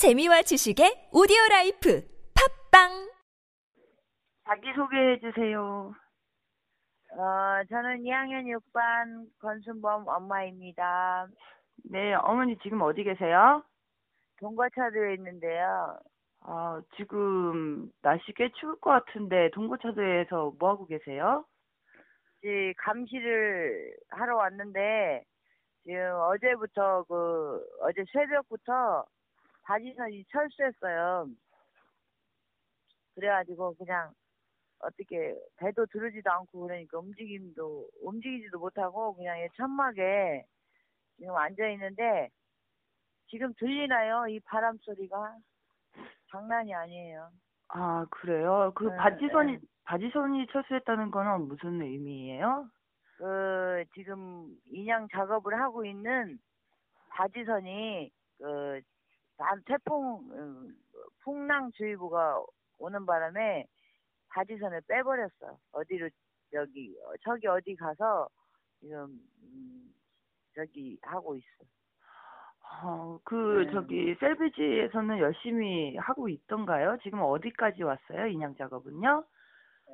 재미와 지식의 오디오 라이프 팟빵 자기 소개해 주세요. 어, 저는 2학년 6반 권순범 엄마입니다. 네, 어머니 지금 어디 계세요? 동거차도에 있는데요. 아, 지금 날씨 꽤 추울 것 같은데 동거차도에서 뭐 하고 계세요? 이제 감시를 하러 왔는데 지금 어제부터 그 어제 새벽부터 바지선이 철수했어요. 그래가지고 그냥 어떻게 배도 들르지도 않고 그러니까 움직임도 움직이지도 못하고 그냥 이 천막에 지금 앉아 있는데 지금 들리나요? 이 바람 소리가 장난이 아니에요. 아, 그래요? 그 네, 바지선이 네. 바지선이 철수했다는 거는 무슨 의미예요? 그 지금 인양 작업을 하고 있는 바지선이 그 난- 태풍 음, 풍랑주의보가 오는 바람에 바지선을 빼버렸어. 어디로 여기 어, 저기 어디 가서 지금 음, 저기 하고 있어. 어, 그 네. 저기 셀비지에서는 열심히 하고 있던가요? 지금 어디까지 왔어요? 인양 작업은요?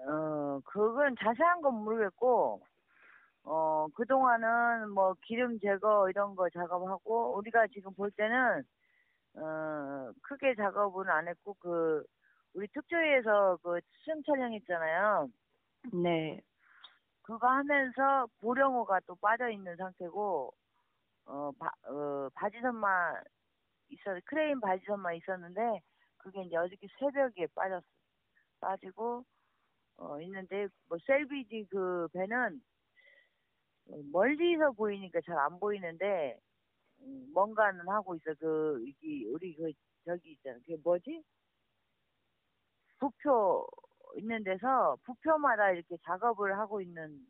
어 그건 자세한 건 모르겠고 어 그동안은 뭐 기름 제거 이런 거 작업하고 우리가 지금 볼 때는 어 크게 작업은 안 했고 그 우리 특조위에서 그 수중 촬영했잖아요. 네. 그거 하면서 보령호가 또 빠져 있는 상태고 어, 바, 어 바지선만 있어 크레인 바지선만 있었는데 그게 이제 어저께 새벽에 빠졌어 빠지고 어 있는데 뭐 셀비지 그 배는 어, 멀리서 보이니까 잘 안 보이는데 음, 뭔가는 하고 있어 그 이게 우리 그 저기 있잖아 그게 뭐지 부표 있는 데서 부표마다 이렇게 작업을 하고 있는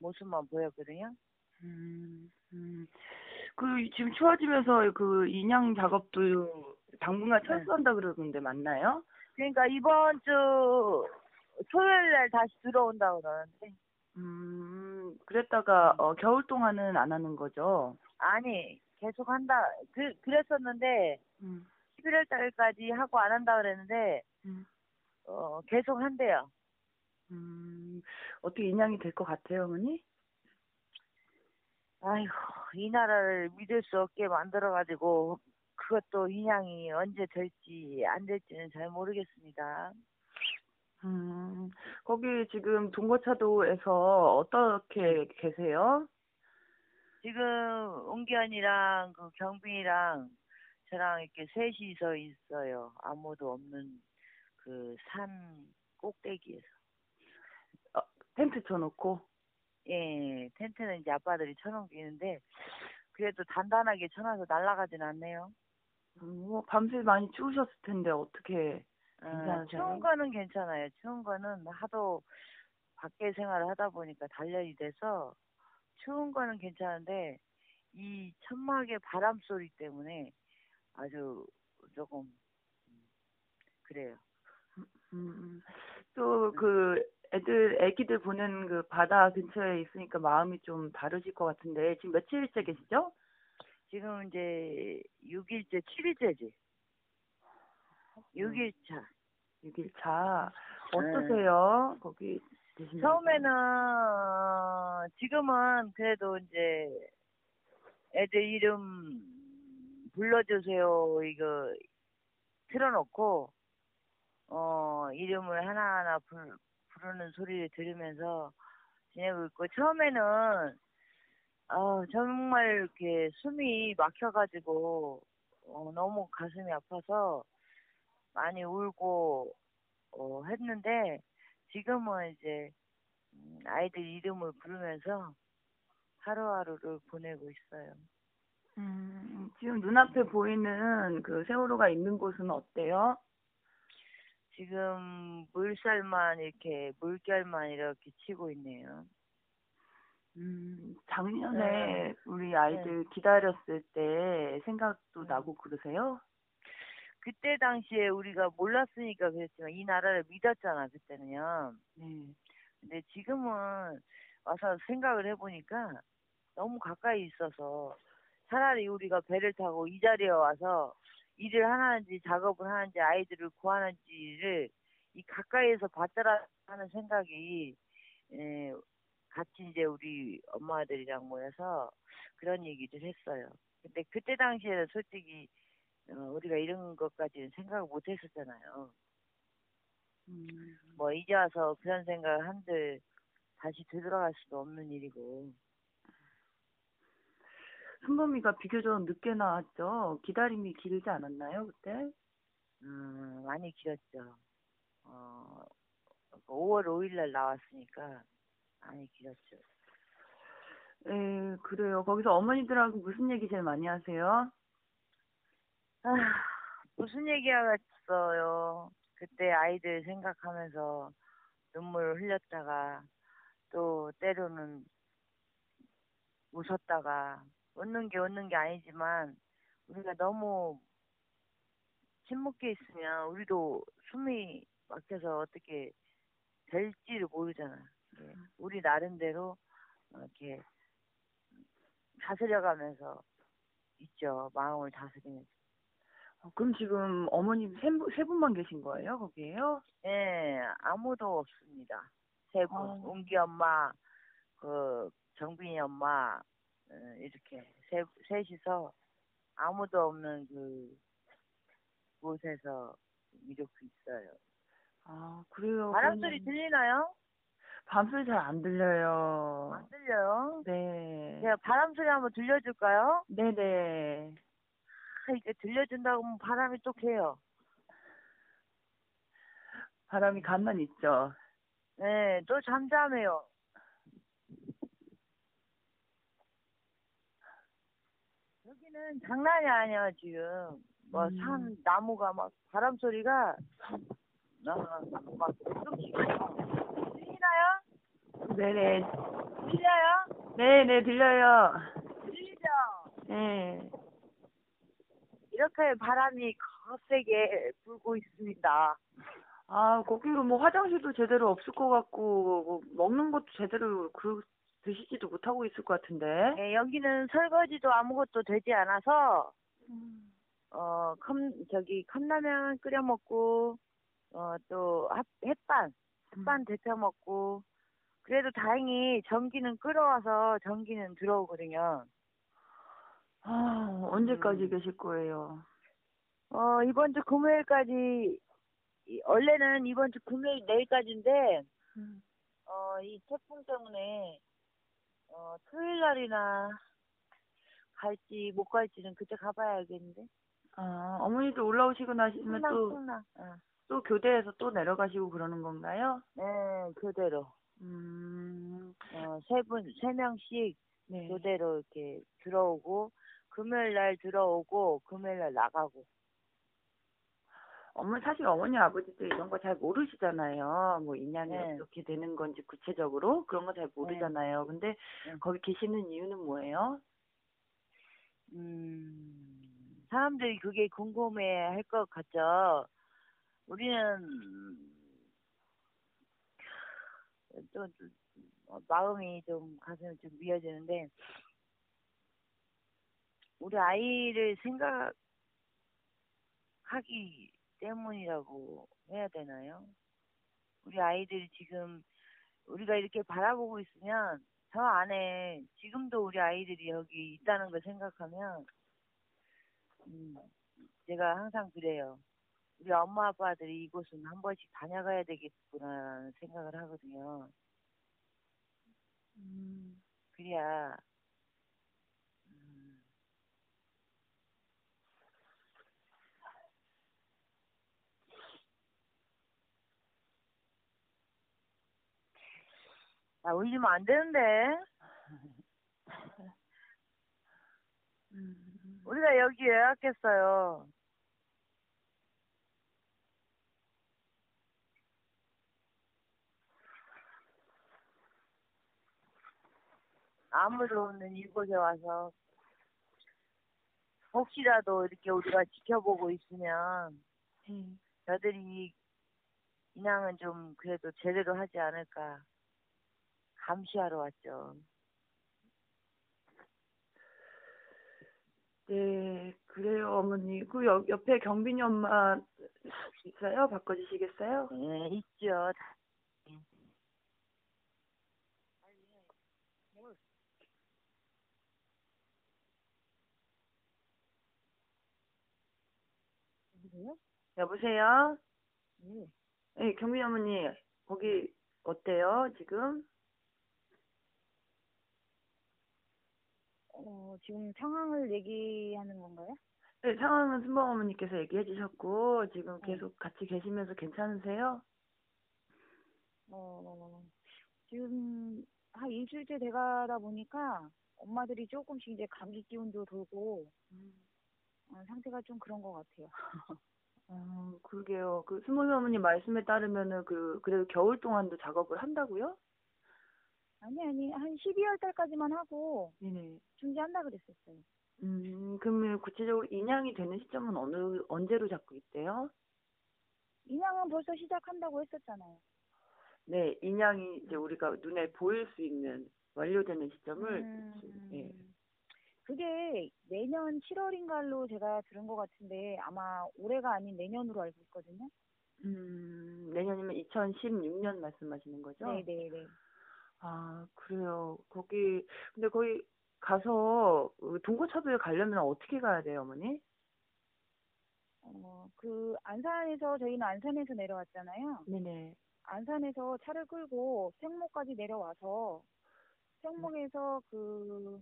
모습만 보였거든요. 음, 음. 그 지금 추워지면서 그 인양 작업도 당분간 네. 철수한다 그러는데 맞나요? 그러니까 이번 주 토요일 날 다시 들어온다고 그러는데 음, 그랬다가 어, 겨울 동안은 안 하는 거죠? 아니 계속 한다 그 그랬었는데 음, 11월 달까지 하고 안 한다 그랬는데 음, 어 계속 한대요. 음, 어떻게 인양이 될 것 같아요, 어머니? 아이고 이 나라를 믿을 수 없게 만들어 가지고 그것도 인양이 언제 될지 안 될지는 잘 모르겠습니다. 음, 거기 지금 동거차도에서 어떻게 계세요? 지금 웅기현이랑 그 경빈이랑 저랑 이렇게 셋이서 있어요. 아무도 없는 그 산 꼭대기에서. 어, 텐트 쳐놓고? 예, 텐트는 이제 아빠들이 쳐놓기는데 그래도 단단하게 쳐놔서 날아가진 않네요. 음, 뭐 밤새 많이 추우셨을 텐데 어떻게 어, 괜찮으세요? 추운 거는 괜찮아요. 추운 거는 하도 밖에 생활을 하다 보니까 단련이 돼서 추운 거는 괜찮은데 이 천막의 바람 소리 때문에 아주 조금 음, 그래요. 음, 또그 애들, 애기들 보는 그 바다 근처에 있으니까 마음이 좀 다르실 것 같은데 지금 며칠째 계시죠? 지금 이제 6일째, 7일째지. 6일차. 6일차. 어떠세요? 거기 처음에는 어, 지금은 그래도 이제 애들 이름 불러주세요. 이거 틀어놓고 어 이름을 하나하나 불, 부르는 소리를 들으면서 지내고 있고 처음에는 어 정말 이렇게 숨이 막혀가지고 어, 너무 가슴이 아파서 많이 울고 어, 했는데 지금은 이제 음, 아이들 이름을 부르면서 하루하루를 보내고 있어요. 음, 지금 눈앞에 보이는 그 세월호가 있는 곳은 어때요? 지금 물살만 이렇게 물결만 이렇게 치고 있네요. 음, 작년에 네. 우리 아이들 기다렸을 때 생각도 나고 그러세요? 그때 당시에 우리가 몰랐으니까 그랬지만 이 나라를 믿었잖아 그때는요. 네. 근데 지금은 와서 생각을 해보니까 너무 가까이 있어서 차라리 우리가 배를 타고 이 자리에 와서 일을 하는지 작업을 하는지 아이들을 구하는지를 이 가까이에서 봤더라 하는 생각이 에, 같이 이제 우리 엄마들이랑 모여서 그런 얘기를 했어요. 근데 그때 당시에는 솔직히 어, 우리가 이런 것까지는 생각을 못 했었잖아요. 음, 뭐 이제 와서 그런 생각을 한들 다시 되돌아갈 수도 없는 일이고 순범이가 비교적 늦게 나왔죠. 기다림이 길지 않았나요, 그때? 음, 많이 길었죠. 어, 5월 5일 날 나왔으니까 많이 길었죠. 예, 그래요. 거기서 어머니들하고 무슨 얘기 제일 많이 하세요? 아, 무슨 얘기하겠어요. 그때 아이들 생각하면서 눈물 흘렸다가 또 때로는 웃었다가 웃는 게 웃는 게 아니지만 우리가 너무 침묵해 있으면 우리도 숨이 막혀서 어떻게 될지를 모르잖아. 예, 우리 나름대로 이렇게 다스려가면서 있죠. 마음을 다스리면서. 어, 그럼 지금 어머님 세, 분- 세 분만 계신 거예요, 거기에요? 예, 아무도 없습니다. 세 분. 아. 웅기 엄마, 그, 정빈이 엄마, 어, 이렇게 세, 셋이서 아무도 없는 그 곳에서 이렇게 있어요. 아, 그래요. 바람 소리 그러면 들리나요? 밤소리 잘 안 들려요. 안 들려요? 네. 제가 바람 소리 한번 들려줄까요? 네네. 아, 이게 들려준다고 하면 바람이 또 개요. 바람이 간만 있죠. 네, 또 잠잠해요. 여기는 장난이 아니야, 지금. 뭐, 음. 산, 나무가 막, 바람 소리가, 어, 막, 들리나요? 네네. 들려요? 네네, 들려요. 들리죠? 네. 이렇게 바람이 거세게 불고 있습니다. 아, 거기로 뭐 화장실도 제대로 없을 것 같고, 뭐 먹는 것도 제대로 그, 드시지도 못하고 있을 것 같은데. 네, 여기는 설거지도 아무것도 되지 않아서, 어, 컵, 저기, 컵라면 끓여 먹고, 어, 또, 핫, 햇반, 햇반 데펴 먹고, 그래도 다행히 전기는 끌어와서 전기는 들어오거든요. 아, 언제까지 음. 계실 거예요? 어, 이번 주 금요일까지, 이- 원래는 이번 주 금요일 내일까지인데, 어, 이 태풍 때문에, 어, 토요일 날이나 갈지 못 갈지는 그때 가봐야 알겠는데. 아, 어머니도 올라오시고 나시면 풍랑, 또, 풍랑. 어. 또 교대에서 또 내려가시고 그러는 건가요? 네, 그대로. 음, 어, 세 분, 세 명씩 네. 교대로 이렇게 들어오고, 금요일 날 들어오고, 금요일 날 나가고. 어머니, 사실 어머니 아버지도 이런 거 잘 모르시잖아요. 뭐 인연이 네. 어떻게 되는 건지 구체적으로 그런 거 잘 모르잖아요. 근데 네. 거기 계시는 이유는 뭐예요? 음, 사람들이 그게 궁금해 할 것 같죠. 우리는, 또, 또, 어, 마음이 좀, 가슴이 좀 미어지는데, 우리 아이를 생각하기 때문이라고 해야 되나요? 우리 아이들이 지금, 우리가 이렇게 바라보고 있으면, 저 안에 지금도 우리 아이들이 여기 있다는 걸 생각하면, 음, 제가 항상 그래요. 우리 엄마 아빠들이 이곳은 한 번씩 다녀가야 되겠구나라는 생각을 하거든요. 음, 그래야 아 울리면 안 되는데 음. 우리가 여기 예약했어요. 아무도 없는 이곳에 와서 혹시라도 이렇게 우리가 지켜보고 있으면 네. 저들이 인양은 좀 그래도 제대로 하지 않을까 감시하러 왔죠. 네, 그래요, 어머니. 그 옆, 옆에 경빈이 엄마 있어요? 바꿔주시겠어요? 예, 있죠. 여보세요? 네. 네, 경빈이 어머니, 거기 어때요, 지금? 어, 지금 상황을 얘기하는 건가요? 네, 상황은 순봉 어머니께서 얘기해 주셨고, 지금 네. 계속 같이 계시면서 괜찮으세요? 어, 지금 한 일주일째 돼가다 보니까 엄마들이 조금씩 이제 감기 기운도 돌고 어, 상태가 좀 그런 것 같아요. 어, 그러게요. 그 순봉 어머니 말씀에 따르면은 그, 그래도 겨울 동안도 작업을 한다고요? 아니, 아니, 한 12월 달까지만 하고 네네. 중지한다 그랬었어요. 음, 그러면 구체적으로 인양이 되는 시점은 어느, 언제로 잡고 있대요? 인양은 벌써 시작한다고 했었잖아요. 네, 인양이 이제 우리가 눈에 보일 수 있는 완료되는 시점을 음, 예. 그게 내년 7월인가로 제가 들은 것 같은데 아마 올해가 아닌 내년으로 알고 있거든요. 음, 내년이면 2016년 말씀하시는 거죠? 네네네. 아, 그래요. 거기 근데 거기 가서 그 동거차도에 가려면 어떻게 가야 돼요, 어머니? 어, 그 안산에서 저희는 안산에서 내려왔잖아요. 네네. 안산에서 차를 끌고 생목까지 내려와서 생목에서 그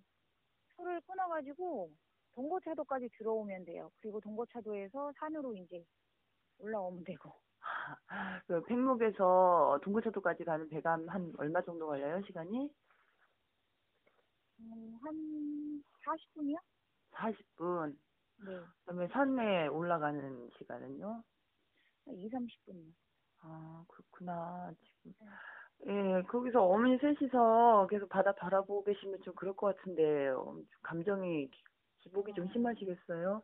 소를 끊어가지고 동고차도까지 들어오면 돼요. 그리고 동고차도에서 산으로 이제 올라오면 되고. 그 팽목에서 동거차도까지 가는 배가 한 얼마 정도 걸려요, 시간이? 음, 한 40분이요? 40분. 네. 그다음에 산에 올라가는 시간은요? 한 2, 30분이요. 아, 그렇구나. 지금. 예, 거기서 어머니 셋이서 계속 바다 바라보고 계시면 좀 그럴 것 같은데, 어, 좀 감정이, 기- 기복이 좀 심하시겠어요?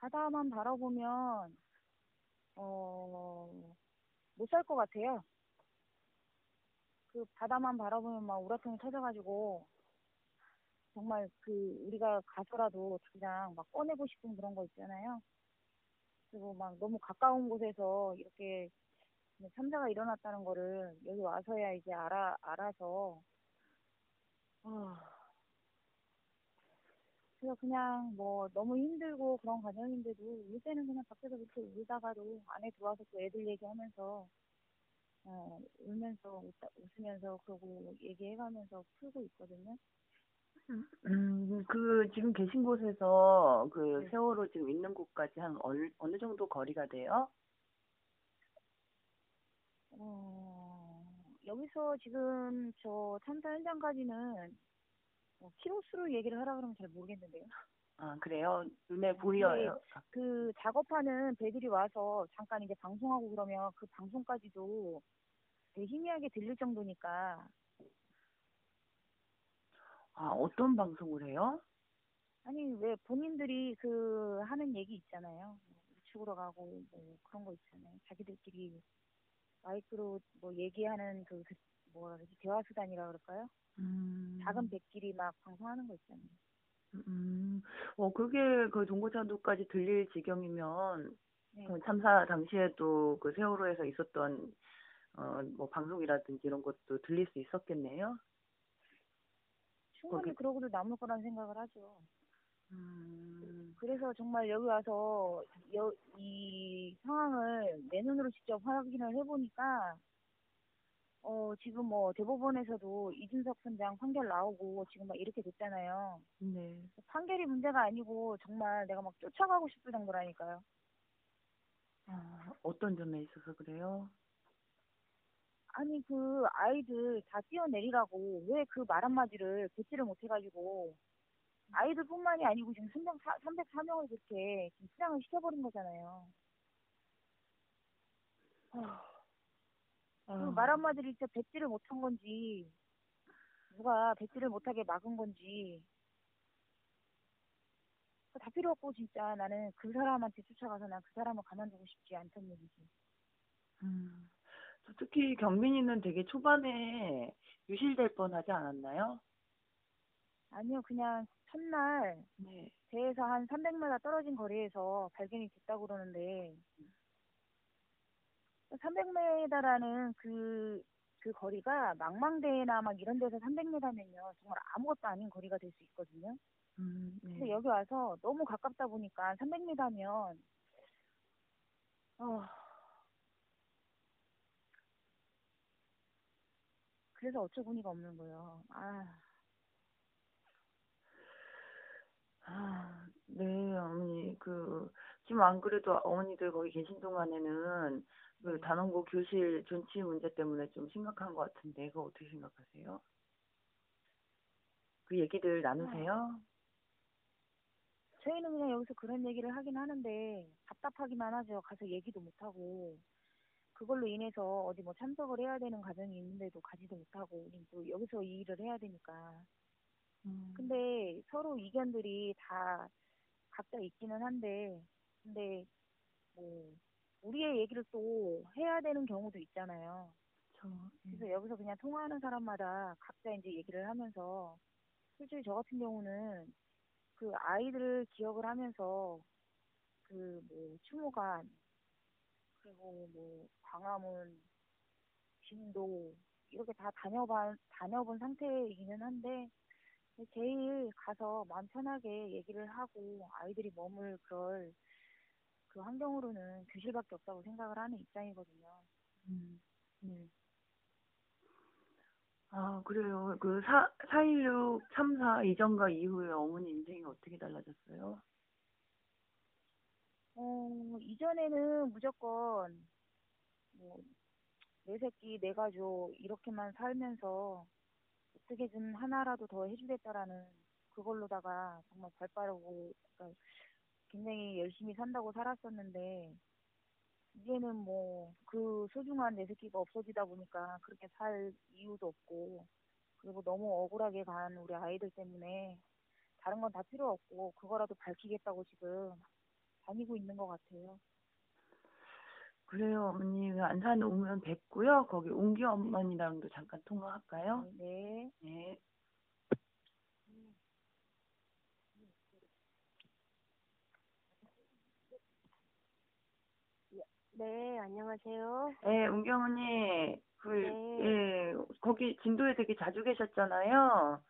바다만 바라보면 어, 못 살 것 같아요. 그 바다만 바라보면 막 우라통이 터져가지고 정말 그 우리가 가서라도 그냥 막 꺼내고 싶은 그런 거 있잖아요. 그리고 막 너무 가까운 곳에서 이렇게 참사가 일어났다는 거를 여기 와서야 이제 알아 알아서 아, 그래서 그냥 뭐 너무 힘들고 그런 과정인데도 울 때는 그냥 밖에서 이렇게 울다가도 안에 들어와서 또 애들 얘기하면서 어, 울면서 웃다, 웃으면서 그러고 얘기해가면서 풀고 있거든요. 음, 그, 지금 계신 곳에서 그 네. 세월호 지금 있는 곳까지 한 어느, 어느 정도 거리가 돼요? 어, 여기서 지금 저 참사 현장까지는 어, 키로수로 얘기를 하라 그러면 잘 모르겠는데요. 아, 그래요? 눈에 보여요? 그 작업하는 배들이 와서 잠깐 이제 방송하고 그러면 그 방송까지도 되게 희미하게 들릴 정도니까 아, 어떤 방송을 해요? 아니 왜 본인들이 그 하는 얘기 있잖아요. 뭐 우측으로 가고 뭐 그런 거 있잖아요. 자기들끼리 마이크로 뭐 얘기하는 그, 그 뭐라 그러지 대화 수단이라 그럴까요? 음, 작은 배끼리 막 방송하는 거 있잖아요. 음, 어, 그게 그 동고차도까지 들릴 지경이면, 네. 그 참사 당시에도 그 세월호에서 있었던, 어, 뭐 방송이라든지 이런 것도 들릴 수 있었겠네요? 충분히 거기- 그러고도 남을 거란 생각을 하죠. 음, 그래서 정말 여기 와서 여, 이 상황을 내 눈으로 직접 확인을 해보니까 어 지금 뭐 대법원에서도 이준석 선장 판결 나오고 지금 막 이렇게 됐잖아요. 네. 판결이 문제가 아니고 정말 내가 막 쫓아가고 싶을 정도라니까요. 아, 어떤 점에 있어서 그래요? 아니 그 아이들 다 뛰어내리라고 왜 그 말 한마디를 듣지를 못해가지고 아이들뿐만이 아니고 지금 300, 304명을 그렇게 지금 수장을 시켜버린 거잖아요. 그 말 한마디를 진짜 뱉지를 못한 건지 누가 뱉지를 못하게 막은 건지 다 필요 없고 진짜 나는 그 사람한테 쫓아가서 난 그 사람을 가만두고 싶지 않다는 얘기지. 음, 저 특히 경민이는 되게 초반에 유실될 뻔하지 않았나요? 아니요 그냥 첫날 네. 배에서 한 300m 떨어진 거리에서 발견이 됐다고 그러는데 300m라는 그, 그 거리가 망망대해나 막 이런 데서 300m면요 정말 아무것도 아닌 거리가 될 수 있거든요. 음, 근데 네. 여기 와서 너무 가깝다 보니까 300m면 어 그래서 어처구니가 없는 거예요. 아 아, 네, 어머니, 그, 지금 안 그래도 어머니들 거기 계신 동안에는 그 단원고 교실 존치 문제 때문에 좀 심각한 것 같은데, 그거 어떻게 생각하세요? 그 얘기들 나누세요? 저희는 그냥 여기서 그런 얘기를 하긴 하는데 답답하기만 하죠. 가서 얘기도 못 하고 그걸로 인해서 어디 뭐 참석을 해야 되는 과정이 있는데도 가지도 못하고 또 여기서 이 일을 해야 되니까. 음, 근데 서로 의견들이 다 각자 있기는 한데 근데 뭐 우리의 얘기를 또 해야 되는 경우도 있잖아요. 저, 그래서 여기서 그냥 통화하는 사람마다 각자 이제 얘기를 하면서 솔직히 저 같은 경우는 그 아이들을 기억을 하면서 그 뭐 추모관 그리고 뭐 광화문 진도 이렇게 다 다녀봐 다녀본 상태이기는 한데 제일 가서 마음 편하게 얘기를 하고 아이들이 머물 그럴 그 환경으로는 교실밖에 없다고 생각을 하는 입장이거든요. 음, 네. 아, 그래요. 그 사, 4.16 참사 이전과 이후에 어머니 인생이 어떻게 달라졌어요? 어, 이전에는 무조건, 뭐, 내 새끼, 내 가족, 이렇게만 살면서 어떻게든 하나라도 더 해주겠다라는 그걸로다가 정말 발 빠르고, 그러니까 굉장히 열심히 산다고 살았었는데, 이제는 뭐, 그 소중한 내 새끼가 없어지다 보니까 그렇게 살 이유도 없고, 그리고 너무 억울하게 간 우리 아이들 때문에 다른 건 다 필요 없고, 그거라도 밝히겠다고 지금 다니고 있는 것 같아요. 그래요, 어머니. 그 안산 오면 뵙고요. 거기 웅기 어머니랑도 잠깐 통화할까요? 네. 네. 네, 안녕하세요. 네, 웅기 어머니. 그, 네. 예, 거기 진도에 되게 자주 계셨잖아요.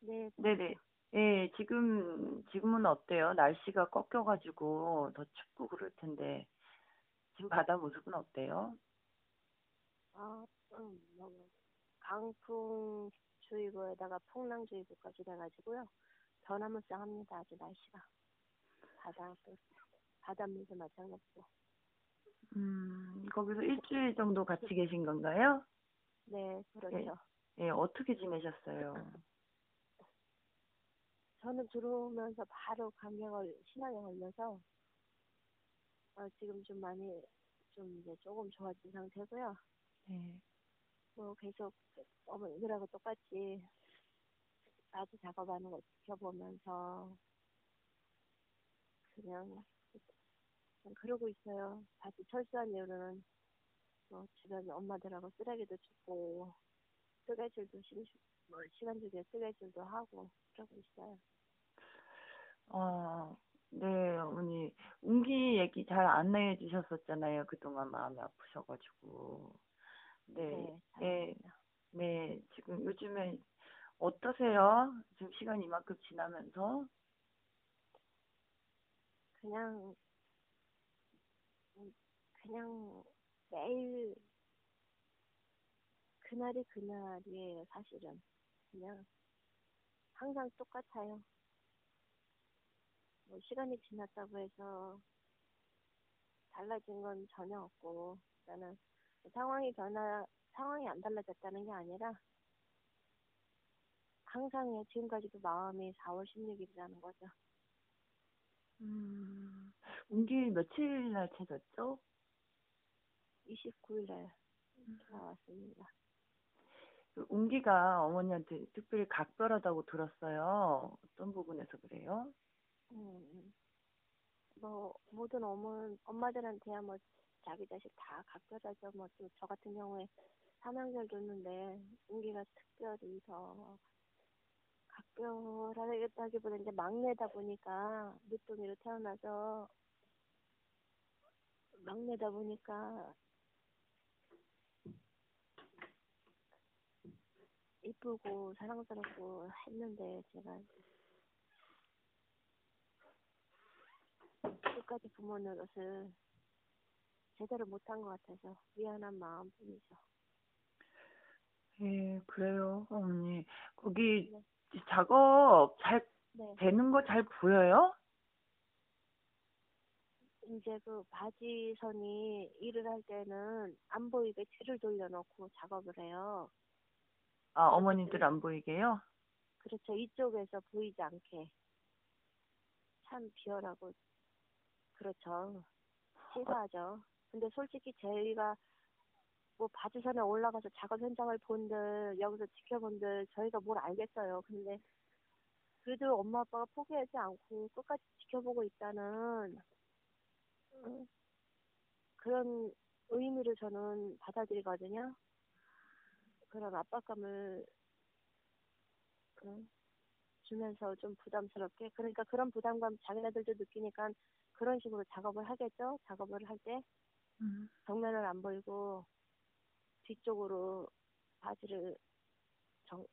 네, 네네. 예, 지금, 지금은 어때요? 날씨가 꺾여가지고 더 춥고 그럴 텐데. 지금 바다 모습은 어때요? 아, 음, 뭐, 강풍 주의보에다가 풍랑주의보까지 돼가지고요. 변화무쌍합니다, 아주 날씨가. 바다, 바닷물도 마찬가지고. 음, 거기서 일주일 정도 같이 계신 건가요? 네, 그렇죠. 예, 어떻게 지내셨어요? 저는 들어오면서 바로 걸, 신앙에 걸려서, 어, 지금 좀 많이, 좀 이제 조금 좋아진 상태고요. 네. 뭐 계속 어머니들하고 똑같이 바지 작업하는 거 지켜보면서 그냥 그러고 있어요. 바지 철수한 이후로는 뭐 주변 엄마들하고 쓰레기도 줍고 뜨개질도 심, 뭐 시간 주기에 뜨개질도 하고 그러고 있어요. 어, 네, 어머니. 웅기 얘기 잘 안내해 주셨었잖아요. 그동안 마음이 아프셔가지고. 네, 네, 네. 네. 지금 요즘에 어떠세요? 지금 시간이 이만큼 지나면서? 그냥 음, 그냥 매일 그날이 그날이에요 사실은. 그냥 항상 똑같아요. 뭐 시간이 지났다고 해서 달라진 건 전혀 없고 나는 상황이 변화 상황이 안 달라졌다는 게 아니라 항상 지금까지도 마음이 4월 16일이라는 거죠. 음, 웅기 며칠 날 찾았죠? 29일 날 나왔습니다 그 웅기가 어머니한테 특별히 각별하다고 들었어요. 어떤 부분에서 그래요? 음, 뭐 모든 어머 엄마들한테야 뭐 자기 자식 다 각별하죠. 뭐또저 같은 경우에 삼형제를 뒀는데 웅기가 특별히 더 각별하다기보다 이제 막내다 보니까 늦둥이로 태어나서 막내다 보니까 이쁘고 사랑스럽고 했는데 제가 끝까지 부모 노릇을 제대로 못한 것 같아서 미안한 마음뿐이죠. 예, 그래요, 어머니. 거기 작업 잘 네. 되는 거 잘 보여요? 이제 그 바지선이 일을 할 때는 안 보이게 뒤를 돌려놓고 작업을 해요. 아, 어머니들 안 보이게요? 그렇죠. 이쪽에서 보이지 않게. 참 비열하고, 그렇죠. 치사하죠. 근데 솔직히 저희가 뭐 바지선에 올라가서 작업 현장을 본들, 여기서 지켜본들, 저희가 뭘 알겠어요. 근데 그래도 엄마 아빠가 포기하지 않고 끝까지 지켜보고 있다는 음, 그런 의미를 저는 받아들이거든요. 그런 압박감을 음, 주면서 좀 부담스럽게 그러니까 그런 부담감 자기네들도 느끼니까 그런 식으로 작업을 하겠죠. 작업을 할때 음. 정면을 안 보이고 뒤쪽으로 바지를 정,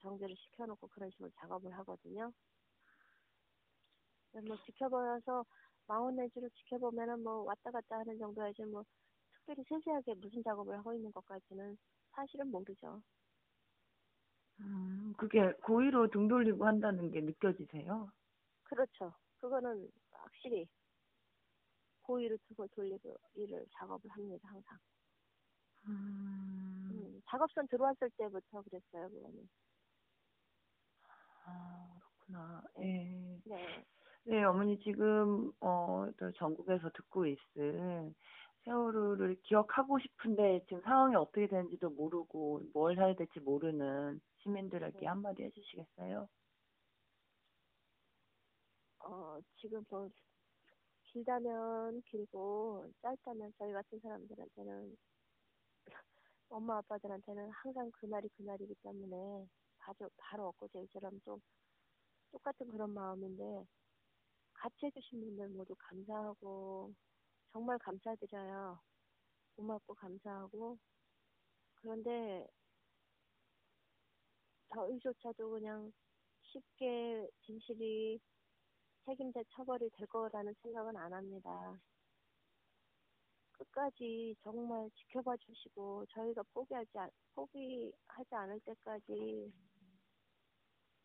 정제를 시켜놓고 그런 식으로 작업을 하거든요. 그래서 뭐 지켜보면서 마운내지로 지켜보면은 뭐 왔다 갔다 하는 정도야지 뭐 특별히 세세하게 무슨 작업을 하고 있는 것까지는 사실은 모르죠. 음, 그게 고의로 등 돌리고 한다는 게 느껴지세요? 그렇죠. 그거는 확실히 고의로 두고 돌리고 일을 작업을 합니다 항상. 음, 음, 작업선 들어왔을 때부터 그랬어요 그거는. 아, 그렇구나. 예. 네. 네, 어머니 지금 어, 또 전국에서 듣고 있을 세월호를 기억하고 싶은데 지금 상황이 어떻게 되는지도 모르고 뭘 해야 될지 모르는 시민들에게 네. 한마디 해주시겠어요? 어 지금 뭐 길다면 길고 짧다면 저희 같은 사람들한테는 엄마 아빠들한테는 항상 그날이 그날이기 때문에 바로 바로 엊그제처럼 좀 똑같은 그런 마음인데 같이 해주신 분들 모두 감사하고 정말 감사드려요. 고맙고 감사하고 그런데 저희조차도 그냥 쉽게 진실이 책임자 처벌이 될 거라는 생각은 안 합니다. 끝까지 정말 지켜봐 주시고 저희가 포기하지 않- 포기하지 않을 때까지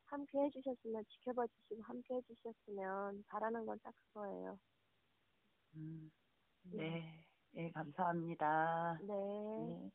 함께 해주셨으면 지켜봐 주시고 함께 해주셨으면 바라는 건 딱 그거예요. 음, 네. 네, 감사합니다. 네. 네.